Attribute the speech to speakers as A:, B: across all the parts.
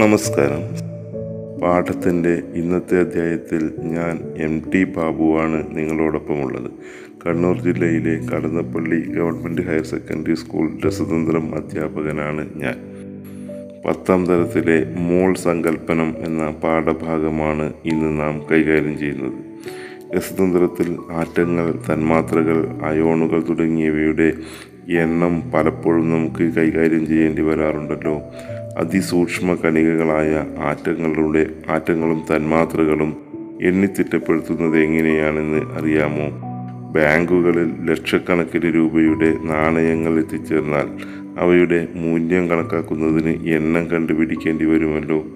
A: നമസ്കാരം. പാഠത്തിന്റെ ഇന്നത്തെ അധ്യായത്തിൽ ഞാൻ എം ടി ബാബുവാണ് നിങ്ങളോടൊപ്പമുള്ളത്. കണ്ണൂർ ജില്ലയിലെ Kadannappally government higher secondary school രസതന്ത്രം അധ്യാപകനാണ് ഞാൻ. പത്താം തരത്തിലെ മോൾ സങ്കല്പനം എന്ന പാഠഭാഗമാണ് ഇന്ന് നാം കൈകാര്യം ചെയ്യുന്നത്. രസതന്ത്രത്തിൽ ആറ്റങ്ങൾ തന്മാത്രകൾ അയോണുകൾ തുടങ്ങിയവയുടെ എണ്ണം പലപ്പോഴും നമുക്ക് കൈകാര്യം ചെയ്യേണ്ടി വരാറുണ്ടല്ലോ. അതിസൂക്ഷ്മ കണികകളായ ആറ്റങ്ങളുടെ ആറ്റങ്ങളും തന്മാത്രകളും എണ്ണിത്തിട്ടപ്പെടുത്തുന്നത് എങ്ങനെയാണെന്ന് അറിയാമോ? ബാങ്കുകളിൽ ലക്ഷക്കണക്കിന് രൂപയുടെ നാണയങ്ങൾ എത്തിച്ചേർന്നാൽ അവയുടെ മൂല്യം കണക്കാക്കുന്നതിന് എണ്ണം കണ്ടുപിടിക്കേണ്ടി വരുമല്ലോ.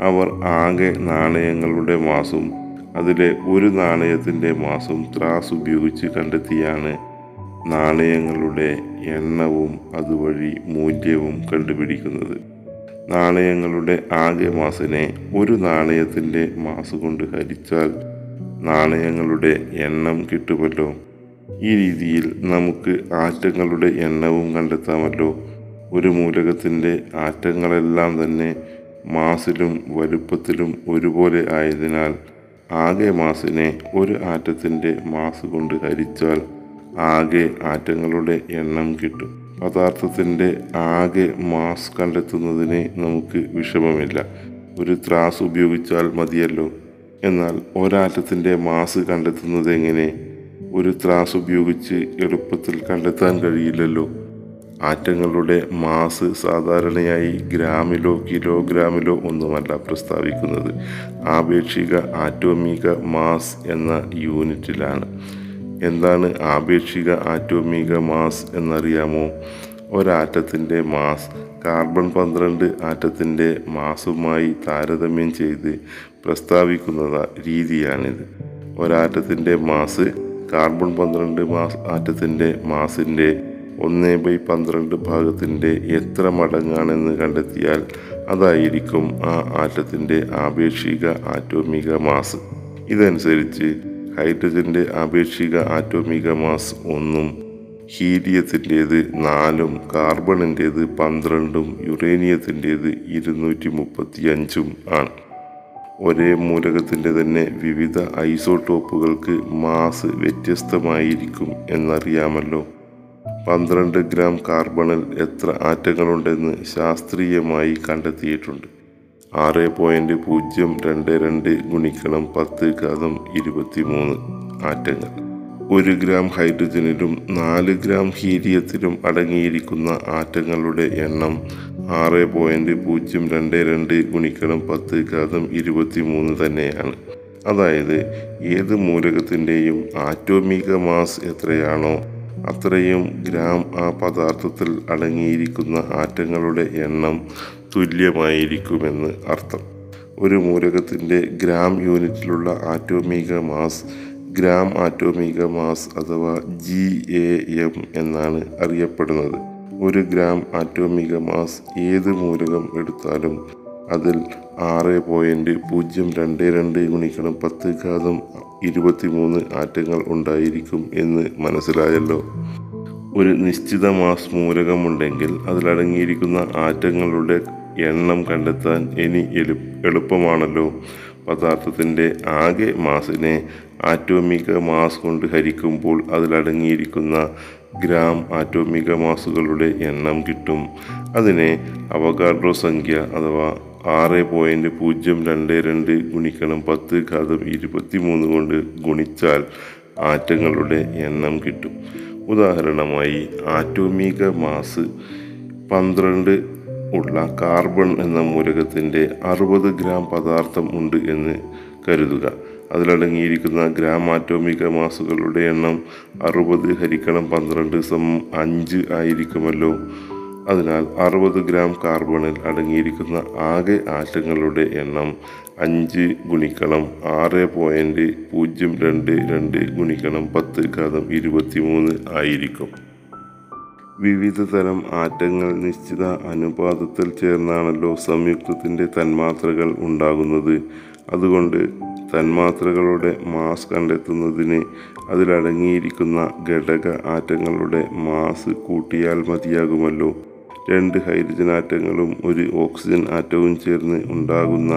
A: അവർ ആകെ നാണയങ്ങളുടെ മാസും അതിലെ ഒരു നാണയത്തിന്റെ മാസും ത്രാസ് ഉപയോഗിച്ച് കണ്ടെത്തിയാണ്. നാണയങ്ങളുടെ എണ്ണവും അതുവഴി മൂല്യവും കണ്ടുപിടിക്കുന്നത്. നാണയങ്ങളുടെ ആകെ മാസിനെ ഒരു നാണയത്തിന്റെ മാസ് കൊണ്ട് ഹരിച്ചാൽ നാണയങ്ങളുടെ എണ്ണം കിട്ടുമല്ലോ? ഈ രീതിയിൽ നമുക്ക് ആറ്റങ്ങളുടെ എണ്ണവും കണ്ടെത്താമല്ലോ. ഒരു മൂലകത്തിന്റെ ആറ്റങ്ങളെല്ലാം തന്നെ മാസിലും വലുപ്പത്തിലും ഒരുപോലെ ആയതിനാൽ ആകെ മാസിനെ ഒരു ആറ്റത്തിന്റെ മാസ് കൊണ്ട് ഹരിച്ചാൽ ആകെ ആറ്റങ്ങളുടെ എണ്ണം കിട്ടും. പദാർത്ഥത്തിന്റെ ആകെ മാസ് കണ്ടെത്തുന്നതിന് നമുക്ക് വിഷമമില്ല. ഒരു ത്രാസ് ഉപയോഗിച്ചാൽ മതിയല്ലോ. എന്നാൽ ഒരാറ്റത്തിന്റെ മാസ് കണ്ടെത്തുന്നത് എങ്ങനെ? ഒരു ത്രാസ് ഉപയോഗിച്ച് എളുപ്പത്തിൽ കണ്ടെത്താൻ കഴിയില്ലല്ലോ. ആറ്റങ്ങളുടെ മാസ് സാധാരണയായി ഗ്രാമിലോ കിലോഗ്രാമിലോ ഒന്നുമല്ല പ്രസ്താവിക്കുന്നത്. ആപേക്ഷിക ആറ്റോമിക മാസ് എന്ന യൂണിറ്റിലാണ്. എന്താണ് ആപേക്ഷിക ആറ്റോമിക മാസ് എന്നറിയാമോ? ഒരാറ്റത്തിന്റെ മാസ് കാർബൺ പന്ത്രണ്ട് ആറ്റത്തിന്റെ മാസുമായി താരതമ്യം ചെയ്ത് പ്രസ്താവിക്കുന്ന രീതിയാണിത്. ഒരാറ്റത്തിന്റെ മാസ് കാർബൺ പന്ത്രണ്ട് മാസ് ആറ്റത്തിന്റെ മാസിന്റെ ഒന്ന് ബൈ പന്ത്രണ്ട് ഭാഗത്തിന്റെ എത്ര മടങ്ങാണെന്ന് കണ്ടെത്തിയാൽ അതായിരിക്കും ആ ആറ്റത്തിന്റെ ആപേക്ഷിക ആറ്റോമിക മാസ്. ഇതനുസരിച്ച് ഹൈഡ്രജന്റെ ആപേക്ഷിക ആറ്റോമിക മാസ് ഒന്നും ഹീലിയത്തിന്റേത് നാലും കാർബണിന്റേത് പന്ത്രണ്ടും യുറേനിയത്തിന്റേത് ഇരുന്നൂറ്റി മുപ്പത്തി അഞ്ചും ആണ്. ഒരേ മൂലകത്തിന്റെ തന്നെ വിവിധ ഐസോടോപ്പുകൾക്ക് മാസ് വ്യത്യസ്തമായിരിക്കും എന്നറിയാമല്ലോ. പന്ത്രണ്ട് ഗ്രാം കാർബണിൽ എത്ര ആറ്റങ്ങളുണ്ടെന്ന് ശാസ്ത്രീയമായി കണ്ടെത്തിയിട്ടുണ്ട്. ആറ് പോയിന്റ് പൂജ്യം രണ്ട് രണ്ട് ഗുണിക്കണം പത്ത് ഘാതം ഇരുപത്തി മൂന്ന് ആറ്റങ്ങൾ. ഒരു ഗ്രാം ഹൈഡ്രജനിലും നാല് ഗ്രാം ഹീലിയത്തിലും അടങ്ങിയിരിക്കുന്ന ആറ്റങ്ങളുടെ എണ്ണം ആറ് പോയിന്റ് പൂജ്യം രണ്ട് രണ്ട് ഗുണിക്കണം പത്ത് ഘാതം ഇരുപത്തി മൂന്ന് തന്നെയാണ്. അതായത് ഏത് മൂലകത്തിന്റെയും ആറ്റോമിക മാസ് എത്രയാണോ അത്രയും ഗ്രാം ആ പദാർത്ഥത്തിൽ അടങ്ങിയിരിക്കുന്ന ആറ്റങ്ങളുടെ എണ്ണം തുല്യമായിരിക്കുമെന്ന് അർത്ഥം. ഒരു മൂലകത്തിന്റെ ഗ്രാം യൂണിറ്റിലുള്ള ആറ്റോമിക മാസ് ഗ്രാം ആറ്റോമിക മാസ് അഥവാ ജി എ എം എന്നാണ് അറിയപ്പെടുന്നത്. ഒരു ഗ്രാം ആറ്റോമിക മാസ് ഏത് മൂലകം എടുത്താലും അതിൽ ആറ് പോയിന്റ് പൂജ്യം രണ്ട് രണ്ട് ഗുണിക്കണം പത്ത് ഘാതം ഇരുപത്തി മൂന്ന് ആറ്റങ്ങൾ ഉണ്ടായിരിക്കും എന്ന് മനസ്സിലായല്ലോ. ഒരു നിശ്ചിത മാസ് മൂലകമുണ്ടെങ്കിൽ അതിലടങ്ങിയിരിക്കുന്ന ആറ്റങ്ങളുടെ എണ്ണം കണ്ടെത്താൻ ഇനി എളു എളുപ്പമാണല്ലോ. പദാർത്ഥത്തിന്റെ ആകെ മാസിനെ ആറ്റോമിക മാസ് കൊണ്ട് ഹരിക്കുമ്പോൾ അതിലടങ്ങിയിരിക്കുന്ന ഗ്രാം ആറ്റോമിക മാസുകളുടെ എണ്ണം കിട്ടും. അതിനെ അവഗാഡ്രോ സംഖ്യ അഥവാ ആറ് പോയിന്റ് പൂജ്യം രണ്ട് രണ്ട് ഗുണിക്കണം പത്ത് ഘാതം ഇരുപത്തി മൂന്ന് കൊണ്ട് ഗുണിച്ചാൽ ആറ്റങ്ങളുടെ എണ്ണം കിട്ടും. ഉദാഹരണമായി ആറ്റോമിക മാസ് പന്ത്രണ്ട് ഉള്ള കാർബൺ എന്ന മൂലകത്തിന്റെ അറുപത് ഗ്രാം പദാർത്ഥം ഉണ്ട് എന്ന് കരുതുക. അതിലടങ്ങിയിരിക്കുന്ന ഗ്രാം ആറ്റോമിക മാസുകളുടെ എണ്ണം അറുപത് ഹരിക്കണം പന്ത്രണ്ട് സം അഞ്ച് ആയിരിക്കുമല്ലോ. അതിനാൽ അറുപത് ഗ്രാം കാർബണിൽ അടങ്ങിയിരിക്കുന്ന ആകെ ആറ്റങ്ങളുടെ എണ്ണം അഞ്ച് ഗുണിക്കണം ആറ് പോയിന്റ് പൂജ്യം രണ്ട് രണ്ട് ഗുണിക്കണം പത്ത് ഘാതം ഇരുപത്തി മൂന്ന് ആയിരിക്കും. വിവിധ തരം ആറ്റങ്ങൾ നിശ്ചിത അനുപാതത്തിൽ ചേർന്നാണല്ലോ സംയുക്തത്തിന്റെ തന്മാത്രകൾ ഉണ്ടാകുന്നത്. അതുകൊണ്ട് തന്മാത്രകളുടെ മാസ് കണ്ടെത്തുന്നതിന് അതിലടങ്ങിയിരിക്കുന്ന ഘടക ആറ്റങ്ങളുടെ മാസ് കൂട്ടിയാൽ മതിയാകുമല്ലോ. രണ്ട് ഹൈഡ്രജൻ ആറ്റങ്ങളും ഒരു ഓക്സിജൻ ആറ്റവും ചേർന്ന് ഉണ്ടാകുന്ന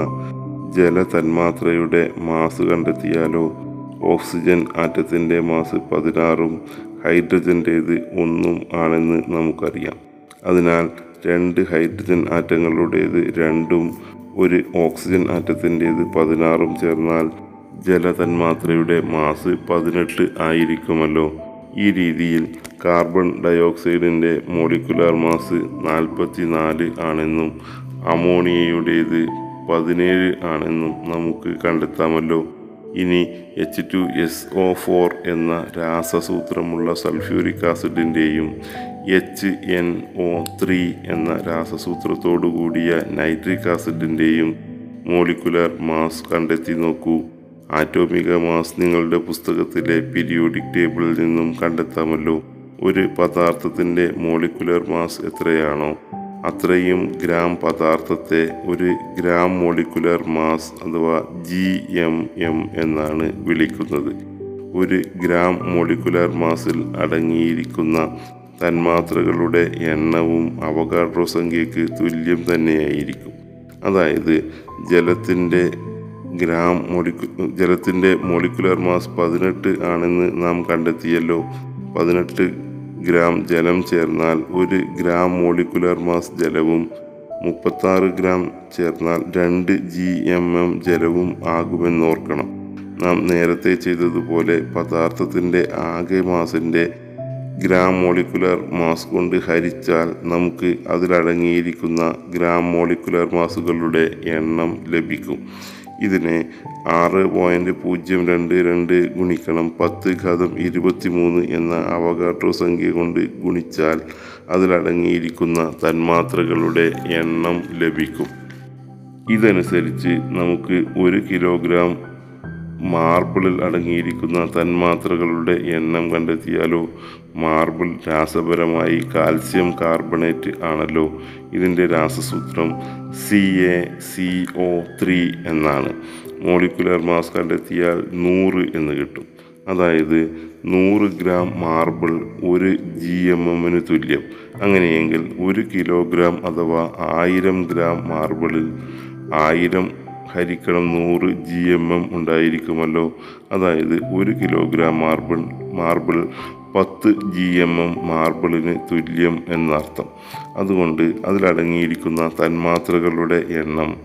A: ജല തന്മാത്രയുടെ മാസ് കണ്ടെത്തിയാലോ ഓക്സിജൻ ആറ്റത്തിന്റെ മാസ് പതിനാറും ഹൈഡ്രജന്റേത് ഒന്നും ആണെന്ന് നമുക്കറിയാം. അതിനാൽ രണ്ട് ഹൈഡ്രജൻ ആറ്റങ്ങളുടേത് രണ്ടും ഒരു ഓക്സിജൻ ആറ്റത്തിന്റേത് പതിനാറും ചേർന്നാൽ ജലതന്മാത്രയുടെ മാസ് പതിനെട്ട് ആയിരിക്കുമല്ലോ. ഈ രീതിയിൽ കാർബൺ ഡയോക്സൈഡിന്റെ മോളിക്കുലാർ മാസ് നാൽപ്പത്തി നാല് ആണെന്നും അമോണിയയുടേത് പതിനേഴ് ആണെന്നും നമുക്ക് കണ്ടെത്താമല്ലോ. ഇനി H two S O four എന്ന രാസസൂത്രമുള്ള സൾഫ്യൂരിക് ആസിഡിന്റെയും എച്ച് എൻ ഒ ത്രീ എന്ന രാസസൂത്രത്തോടു കൂടിയ നൈട്രിക് ആസിഡിന്റെയും മോളിക്കുലർ മാസ് കണ്ടെത്തി നോക്കൂ. ആറ്റോമിക മാസ് നിങ്ങളുടെ പുസ്തകത്തിലെ പീരിയോഡിക് ടേബിളിൽ നിന്നും കണ്ടെത്താമല്ലോ. ഒരു പദാർത്ഥത്തിന്റെ മോളിക്കുലർ മാസ് എത്രയാണോ? അത്രയും ഗ്രാം പദാർത്ഥത്തെ ഒരു ഗ്രാം മോളിക്കുലർ മാസ് അഥവാ ജി എം എം എന്നാണ് വിളിക്കുന്നത്. ഒരു ഗ്രാം മോളിക്കുലർ മാസിൽ അടങ്ങിയിരിക്കുന്ന തന്മാത്രകളുടെ എണ്ണവും അവകാഡ്രോ സംഖ്യയ്ക്ക് തുല്യം തന്നെയായിരിക്കും. അതായത് ജലത്തിന്റെ ഗ്രാം മോളിക്കു ജലത്തിന്റെ മോളിക്കുലർ മാസ് പതിനെട്ട് ആണെന്ന് നാം കണ്ടെത്തിയല്ലോ. പതിനെട്ട് ഗ്രാം ജലം ചേർന്നാൽ ഒരു ഗ്രാം മോളിക്കുലർ മാസ് ജലവും മുപ്പത്താറ് ഗ്രാം ചേർന്നാൽ രണ്ട് ജി എം എം ജലവും ആകുമെന്നോർക്കണം. നാം നേരത്തെ ചെയ്തതുപോലെ പദാർത്ഥത്തിന്റെ ആകെ മാസിന്റെ ഗ്രാം മോളിക്കുലർ മാസ് കൊണ്ട് ഹരിച്ചാൽ നമുക്ക് അതിലടങ്ങിയിരിക്കുന്ന ഗ്രാം മോളിക്കുലർ മാസുകളുടെ എണ്ണം ലഭിക്കും. ഇതിനെ ആറ് പോയിന്റ് പൂജ്യം രണ്ട് രണ്ട് ഗുണിക്കണം പത്ത് ഘാതം ഇരുപത്തി മൂന്ന് എന്ന അവകാഡ്രോ സംഖ്യ കൊണ്ട് ഗുണിച്ചാൽ അതിലടങ്ങിയിരിക്കുന്ന തന്മാത്രകളുടെ എണ്ണം ലഭിക്കും. ഇതനുസരിച്ച് നമുക്ക് ഒരു കിലോഗ്രാം മാർബിളിൽ അടങ്ങിയിരിക്കുന്ന തന്മാത്രകളുടെ എണ്ണം കണ്ടെത്തിയാലോ? മാർബിൾ രാസപരമായി കാൽസ്യം കാർബണേറ്റ് ആണല്ലോ ഇതിന്റെ രാസസൂത്രം. C A C O three എന്നാണ്. മോളിക്കുലർ മാസ് കണ്ടെത്തിയാൽ നൂറ് എന്ന് കിട്ടും. അതായത് നൂറ് ഗ്രാം മാർബിൾ ഒരു ജി എം എമ്മിന് തുല്യം. അങ്ങനെയെങ്കിൽ ഒരു കിലോഗ്രാം അഥവാ ആയിരം ഗ്രാം മാർബിളിൽ ആയിരം ഹരിക്കണം നൂറ് ജി എം എം ഉണ്ടായിരിക്കുമല്ലോ. അതായത് ഒരു കിലോഗ്രാം മാർബിൾ മാർബിൾ പത്ത് ജി എം എം മാർബിളിന് തുല്യം എന്നർത്ഥം. അതുകൊണ്ട് അതിലടങ്ങിയിരിക്കുന്ന തന്മാത്രകളുടെ എണ്ണം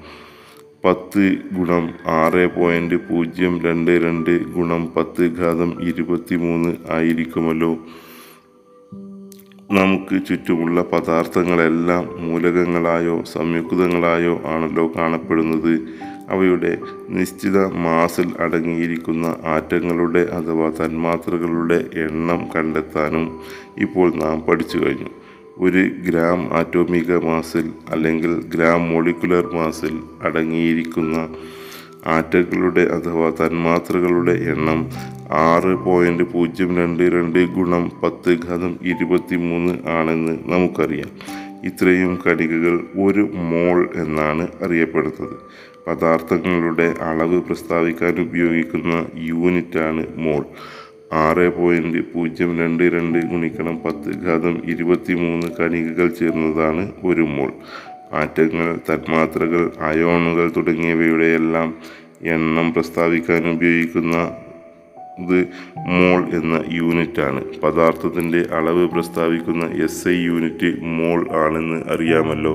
A: പത്ത് ഗുണം ആറ് പോയിന്റ് പൂജ്യം രണ്ട് രണ്ട് ഗുണം പത്ത് ഘാതം ഇരുപത്തി മൂന്ന് ആയിരിക്കുമല്ലോ. നമുക്ക് ചുറ്റുമുള്ള പദാർത്ഥങ്ങളെല്ലാം മൂലകങ്ങളായോ സംയുക്തങ്ങളായോ ആണല്ലോ കാണപ്പെടുന്നത്. അവയുടെ നിശ്ചിത മാസിൽ അടങ്ങിയിരിക്കുന്ന ആറ്റങ്ങളുടെ അഥവാ തന്മാത്രകളുടെ എണ്ണം കണ്ടെത്താനും ഇപ്പോൾ നാം പഠിച്ചു കഴിഞ്ഞു. ഒരു ഗ്രാം ആറ്റോമിക മാസിൽ അല്ലെങ്കിൽ ഗ്രാം മോളിക്കുലർ മാസിൽ അടങ്ങിയിരിക്കുന്ന ആറ്റങ്ങളുടെ അഥവാ തന്മാത്രകളുടെ എണ്ണം ആറ് പോയിന്റ് പൂജ്യം രണ്ട് രണ്ട് ഗുണം പത്ത് ഘതം ഇരുപത്തി മൂന്ന് ആണെന്ന് നമുക്കറിയാം. ഇത്രയും കണികകൾ ഒരു മോൾ എന്നാണ് അറിയപ്പെടുന്നത്. പദാർത്ഥങ്ങളുടെ അളവ് പ്രസ്താവിക്കാൻ ഉപയോഗിക്കുന്ന യൂണിറ്റാണ് മോൾ. ആറ് പോയിന്റ് പൂജ്യം രണ്ട് രണ്ട് ഗുണിക്കണം പത്ത് ഘാതം ഇരുപത്തി മൂന്ന് കണികകൾ ചേർന്നതാണ് ഒരു മോൾ. ആറ്റങ്ങൾ തന്മാത്രകൾ അയോണുകൾ തുടങ്ങിയവയുടെയെല്ലാം എണ്ണം പ്രസ്താവിക്കാൻ ഉപയോഗിക്കുന്ന ഇത് മോൾ എന്ന യൂണിറ്റാണ്. പദാർത്ഥത്തിന്റെ അളവ് പ്രസ്താവിക്കുന്ന എസ് ഐ യൂണിറ്റ് മോൾ ആണെന്ന് അറിയാമല്ലോ.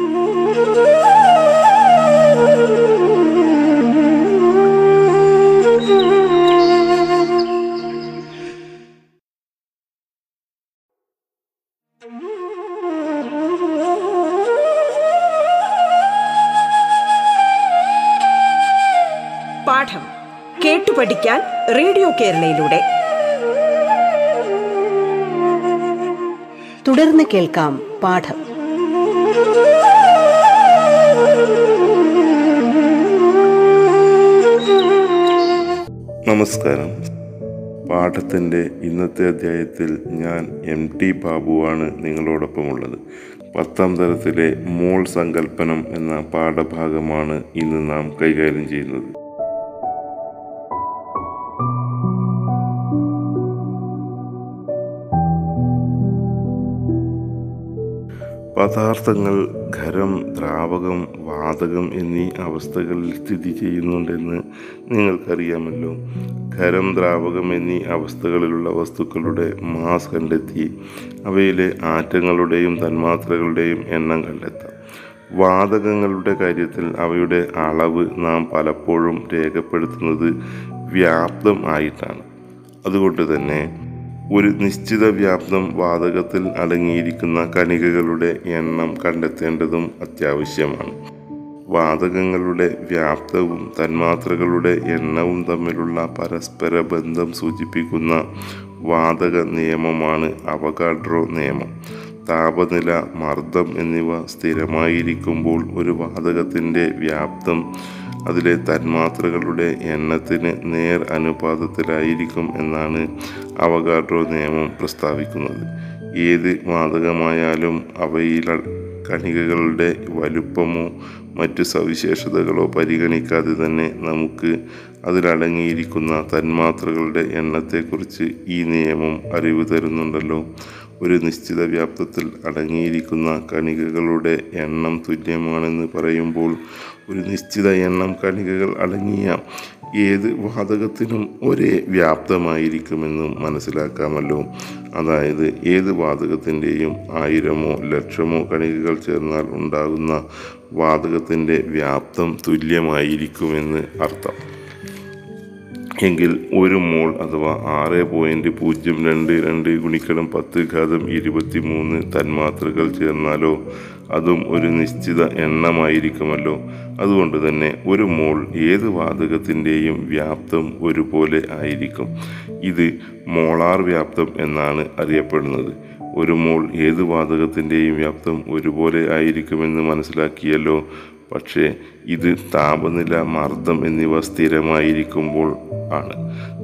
B: കേരളയിലൂടെ.
C: തുടർന്ന് കേൾക്കാം പാഠം.
A: നമസ്കാരം. പാഠത്തിന്റെ ഇന്നത്തെ അധ്യായത്തിൽ ഞാൻ എം ടി ബാബുവാണ് നിങ്ങളോടൊപ്പമുള്ളത്. പത്താം തരത്തിലെ മോൾ സങ്കല്പനം എന്ന പാഠഭാഗമാണ് ഇന്ന് നാം കൈകാര്യം ചെയ്യുന്നത്. പദാർത്ഥങ്ങൾ ഖരം ദ്രാവകം വാതകം എന്നീ അവസ്ഥകളിൽ സ്ഥിതി ചെയ്യുന്നുണ്ടെന്ന് നിങ്ങൾക്കറിയാമല്ലോ. ഖരം ദ്രാവകം എന്നീ അവസ്ഥകളിലുള്ള വസ്തുക്കളുടെ മാസ് കണ്ടെത്തി അവയിലെ ആറ്റങ്ങളുടെയും തന്മാത്രകളുടെയും എണ്ണം കണ്ടെത്താം. വാതകങ്ങളുടെ കാര്യത്തിൽ അവയുടെ അളവ് നാം പലപ്പോഴും രേഖപ്പെടുത്തുന്നത് വ്യാപ്തം ആയിട്ടാണ്. അതുകൊണ്ട് തന്നെ ഒരു നിശ്ചിത വ്യാപ്തം വാതകത്തിൽ അടങ്ങിയിരിക്കുന്ന കണികകളുടെ എണ്ണം കണ്ടെത്തേണ്ടതും അത്യാവശ്യമാണ്. വാതകങ്ങളുടെ വ്യാപ്തവും തന്മാത്രകളുടെ എണ്ണവും തമ്മിലുള്ള പരസ്പര ബന്ധം സൂചിപ്പിക്കുന്ന വാതക നിയമമാണ് അവഗാഡ്രോ നിയമം. താപനില മർദ്ദം എന്നിവ സ്ഥിരമായിരിക്കുമ്പോൾ ഒരു വാതകത്തിന്റെ വ്യാപ്തം അതിലെ തന്മാത്രകളുടെ എണ്ണത്തിന് നേർ അനുപാതത്തിലായിരിക്കും എന്നാണ് അവഗാഡ്രോ നിയമം പ്രസ്താവിക്കുന്നത്. ഏത് വാതകമായാലും അവയിൽ കണികകളുടെ വലുപ്പമോ മറ്റു സവിശേഷതകളോ പരിഗണിക്കാതെ തന്നെ നമുക്ക് അതിലടങ്ങിയിരിക്കുന്ന തന്മാത്രകളുടെ എണ്ണത്തെക്കുറിച്ച് ഈ നിയമം അറിവ് തരുന്നുണ്ടല്ലോ. ഒരു നിശ്ചിത വ്യാപ്തത്തിൽ അടങ്ങിയിരിക്കുന്ന കണികകളുടെ എണ്ണം തുല്യമാണെന്ന് പറയുമ്പോൾ ഒരു നിശ്ചിത എണ്ണം കണികകൾ അടങ്ങിയ ഏത് വാതകത്തിനും ഒരേ വ്യാപ്തമായിരിക്കുമെന്നും മനസ്സിലാക്കാമല്ലോ. അതായത് ഏത് വാതകത്തിന്റെയും ആയിരമോ ലക്ഷമോ കണികകൾ ചേർന്നാൽ ഉണ്ടാകുന്ന വാതകത്തിന്റെ വ്യാപ്തം തുല്യമായിരിക്കുമെന്ന് അർത്ഥം. എങ്കിൽ ഒരു മോൾ അഥവാ ആറ് പോയിന്റ് പൂജ്യം രണ്ട് രണ്ട് ഗുണിക്കണം പത്ത് ഘാതം ഇരുപത്തി മൂന്ന് തന്മാത്രകൾ ചേർന്നാലോ? അതും ഒരു നിശ്ചിത എണ്ണമായിരിക്കുമല്ലോ. അതുകൊണ്ട് തന്നെ ഒരു മോൾ ഏത് വാതകത്തിന്റെയും വ്യാപ്തം ഒരുപോലെ ആയിരിക്കും. ഇത് മോളാർ വ്യാപ്തം എന്നാണ് അറിയപ്പെടുന്നത്. ഒരു മോൾ ഏത് വാതകത്തിന്റെയും വ്യാപ്തം ഒരുപോലെ ആയിരിക്കുമെന്ന് മനസ്സിലാക്കിയല്ലോ? പക്ഷേ ഇത് താപനില മർദ്ദം എന്നിവ സ്ഥിരമായിരിക്കുമ്പോൾ ആണ്.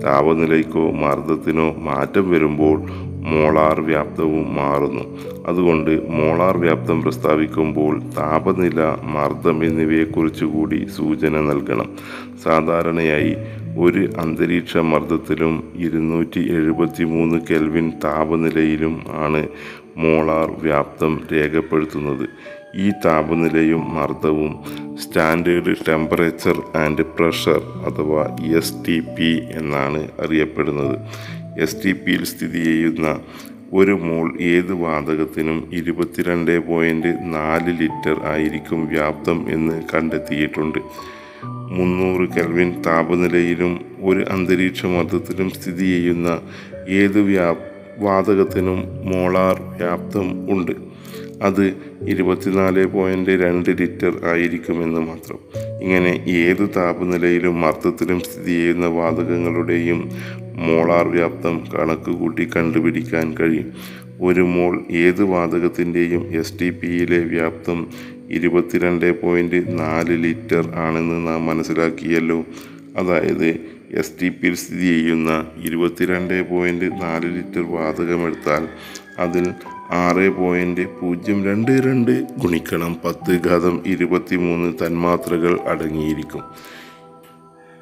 A: താപനിലയ്ക്കോ മർദ്ദത്തിനോ മാറ്റം വരുമ്പോൾ മോളാർ വ്യാപ്തവും മാറുന്നു. അതുകൊണ്ട് മോളാർ വ്യാപ്തം പ്രസ്താവിക്കുമ്പോൾ താപനില മർദ്ദം എന്നിവയെക്കുറിച്ച് കൂടി സൂചന നൽകണം. സാധാരണയായി ഒരു അന്തരീക്ഷ മർദ്ദത്തിലും ഇരുന്നൂറ്റി എഴുപത്തി മൂന്ന് കെൽവിൻ താപനിലയിലും ആണ് മോളാർ വ്യാപ്തം രേഖപ്പെടുത്തുന്നത്. ഈ താപനിലയും മർദ്ദവും സ്റ്റാൻഡേർഡ് ടെമ്പറേച്ചർ ആൻഡ് പ്രഷർ അഥവാ എസ് ടി പി എന്നാണ് അറിയപ്പെടുന്നത്. എസ് ടി പിയിൽ സ്ഥിതി ചെയ്യുന്ന ഒരു മോൾ ഏത് വാതകത്തിനും ഇരുപത്തിരണ്ട് പോയിന്റ് നാല് ലിറ്റർ ആയിരിക്കും വ്യാപ്തം എന്ന് കണ്ടെത്തിയിട്ടുണ്ട്. മുന്നൂറ് കെൽവിൻ താപനിലയിലും ഒരു അന്തരീക്ഷ മർദ്ദത്തിലും സ്ഥിതി ചെയ്യുന്ന ഏത് വ്യാ വാതകത്തിനും മോളാർ വ്യാപ്തം ഉണ്ട്. അത് ഇരുപത്തിനാല് പോയിന്റ് രണ്ട് ലിറ്റർ ആയിരിക്കുമെന്ന് മാത്രം. ഇങ്ങനെ ഏത് താപനിലയിലും മർദ്ദത്തിലും സ്ഥിതി ചെയ്യുന്ന വാതകങ്ങളുടെയും മോളാർ വ്യാപ്തം കണക്ക് കൂട്ടി കണ്ടുപിടിക്കാൻ കഴിയും. ഒരു മോൾ ഏത് വാതകത്തിന്റെയും എസ് ടി പിയിലെ വ്യാപ്തം ഇരുപത്തിരണ്ട് പോയിന്റ് നാല് ലിറ്റർ ആണെന്ന് നാം മനസ്സിലാക്കിയല്ലോ. അതായത് എസ് ടി പിയിൽ സ്ഥിതി ചെയ്യുന്ന ഇരുപത്തിരണ്ട് പോയിന്റ് നാല് ലിറ്റർ വാതകമെടുത്താൽ അതിൽ ആറ് പോയിന്റ് പൂജ്യം രണ്ട് രണ്ട് ഗുണിക്കണം പത്ത് ഘാതം ഇരുപത്തി മൂന്ന് തന്മാത്രകൾ അടങ്ങിയിരിക്കും.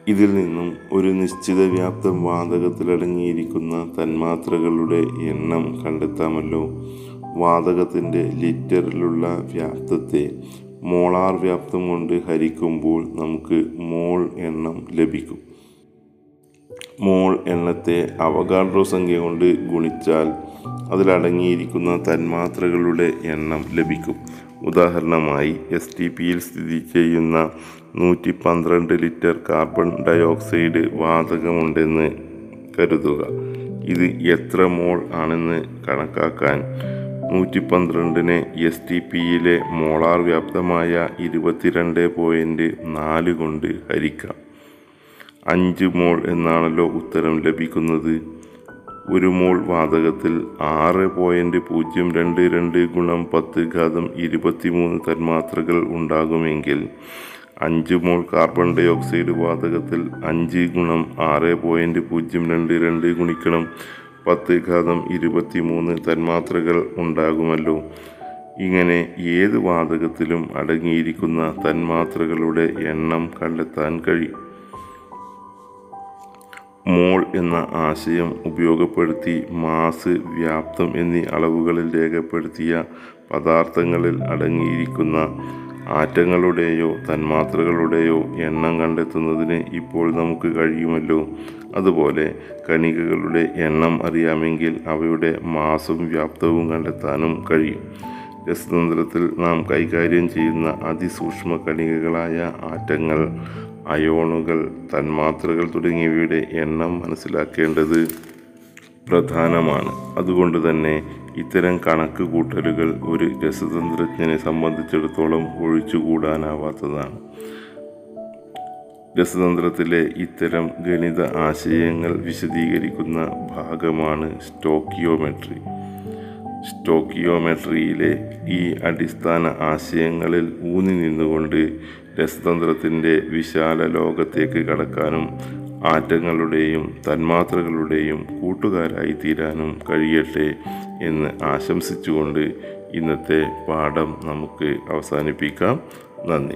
A: ഇതിൽ നിന്നും ഒരു നിശ്ചിത വ്യാപ്തം വാതകത്തിലടങ്ങിയിരിക്കുന്ന തന്മാത്രകളുടെ എണ്ണം കണ്ടെത്താമല്ലോ. വാതകത്തിന്റെ ലിറ്ററിലുള്ള വ്യാപ്തത്തെ മോളാർ വ്യാപ്തം കൊണ്ട് ഹരിക്കുമ്പോൾ നമുക്ക് മോൾ എണ്ണം ലഭിക്കും. മോൾ എണ്ണത്തെ അവഗാഡ്രോ സംഖ്യ കൊണ്ട് ഗുണിച്ചാൽ അതിലടങ്ങിയിരിക്കുന്ന തന്മാത്രകളുടെ എണ്ണം ലഭിക്കും. ഉദാഹരണമായി എസ് ടി പിയിൽ സ്ഥിതി ചെയ്യുന്ന നൂറ്റി പന്ത്രണ്ട് ലിറ്റർ കാർബൺ ഡയോക്സൈഡ് വാതകമുണ്ടെന്ന് കരുതുക. ഇത് എത്ര മോൾ ആണെന്ന് കണക്കാക്കാൻ നൂറ്റി പന്ത്രണ്ടിനെ എസ് ടി പിയിലെ മോളാർ വ്യാപ്തമായ ഇരുപത്തിരണ്ട് പോയിന്റ് നാല് കൊണ്ട് ഹരിക്കാം. അഞ്ച് മോൾ എന്നാണല്ലോ ഉത്തരം ലഭിക്കുന്നത്. ഒരു മോൾ വാതകത്തിൽ ആറ് പോയിന്റ് പൂജ്യം രണ്ട് രണ്ട് ഗുണം പത്ത് ഘാതം ഇരുപത്തിമൂന്ന് തന്മാത്രകൾ ഉണ്ടാകുമെങ്കിൽ അഞ്ച് മോൾ കാർബൺ ഡൈ ഓക്സൈഡ് വാതകത്തിൽ അഞ്ച് ഗുണം ആറ് പോയിന്റ് പൂജ്യം രണ്ട് രണ്ട് ഗുണിക്കണം പത്ത് ഘാതം ഇരുപത്തിമൂന്ന് തന്മാത്രകൾ ഉണ്ടാകുമല്ലോ. ഇങ്ങനെ ഏത് വാതകത്തിലും അടങ്ങിയിരിക്കുന്ന തന്മാത്രകളുടെ എണ്ണം കണ്ടെത്താൻ കഴിയും. മോൾ എന്ന ആശയം ഉപയോഗപ്പെടുത്തി മാസ് വ്യാപ്തം എന്നീ അളവുകളിൽ രേഖപ്പെടുത്തിയ പദാർത്ഥങ്ങളിൽ അടങ്ങിയിരിക്കുന്ന ആറ്റങ്ങളുടെയോ തന്മാത്രകളുടെയോ എണ്ണം കണ്ടെത്തുന്നതിന് ഇപ്പോൾ നമുക്ക് കഴിയുമല്ലോ. അതുപോലെ കണികകളുടെ എണ്ണം അറിയാമെങ്കിൽ അവയുടെ മാസും വ്യാപ്തവും കണ്ടെത്താനും കഴിയും. രസതന്ത്രത്തിൽ നാം കൈകാര്യം ചെയ്യുന്ന അതിസൂക്ഷ്മ കണികകളായ ആറ്റങ്ങൾ അയോണുകൾ തന്മാത്രകൾ തുടങ്ങിയവയുടെ എണ്ണം മനസ്സിലാക്കേണ്ടത് പ്രധാനമാണ്. അതുകൊണ്ട് തന്നെ ഇത്തരം കണക്ക് കൂട്ടലുകൾ ഒരു രസതന്ത്രജ്ഞനെ സംബന്ധിച്ചിടത്തോളം ഒഴിച്ചുകൂടാനാവാത്തതാണ്. രസതന്ത്രത്തിലെ ഇത്തരം ഗണിത ആശയങ്ങൾ വിശദീകരിക്കുന്ന ഭാഗമാണ് സ്റ്റോക്കിയോമെട്രി. സ്റ്റോക്കിയോമെട്രിയിലെ ഈ അടിസ്ഥാന ആശയങ്ങളിൽ ഊന്നി നിന്നുകൊണ്ട് രസതന്ത്രത്തിന്റെ വിശാല ലോകത്തേക്ക് കടക്കാനും ആറ്റങ്ങളുടെയും തന്മാത്രകളുടെയും കൂട്ടുകാരായി തീരാനും കഴിയട്ടെ എന്ന് ആശംസിച്ചുകൊണ്ട് ഇന്നത്തെ പാഠം നമുക്ക് അവസാനിപ്പിക്കാം. നന്ദി.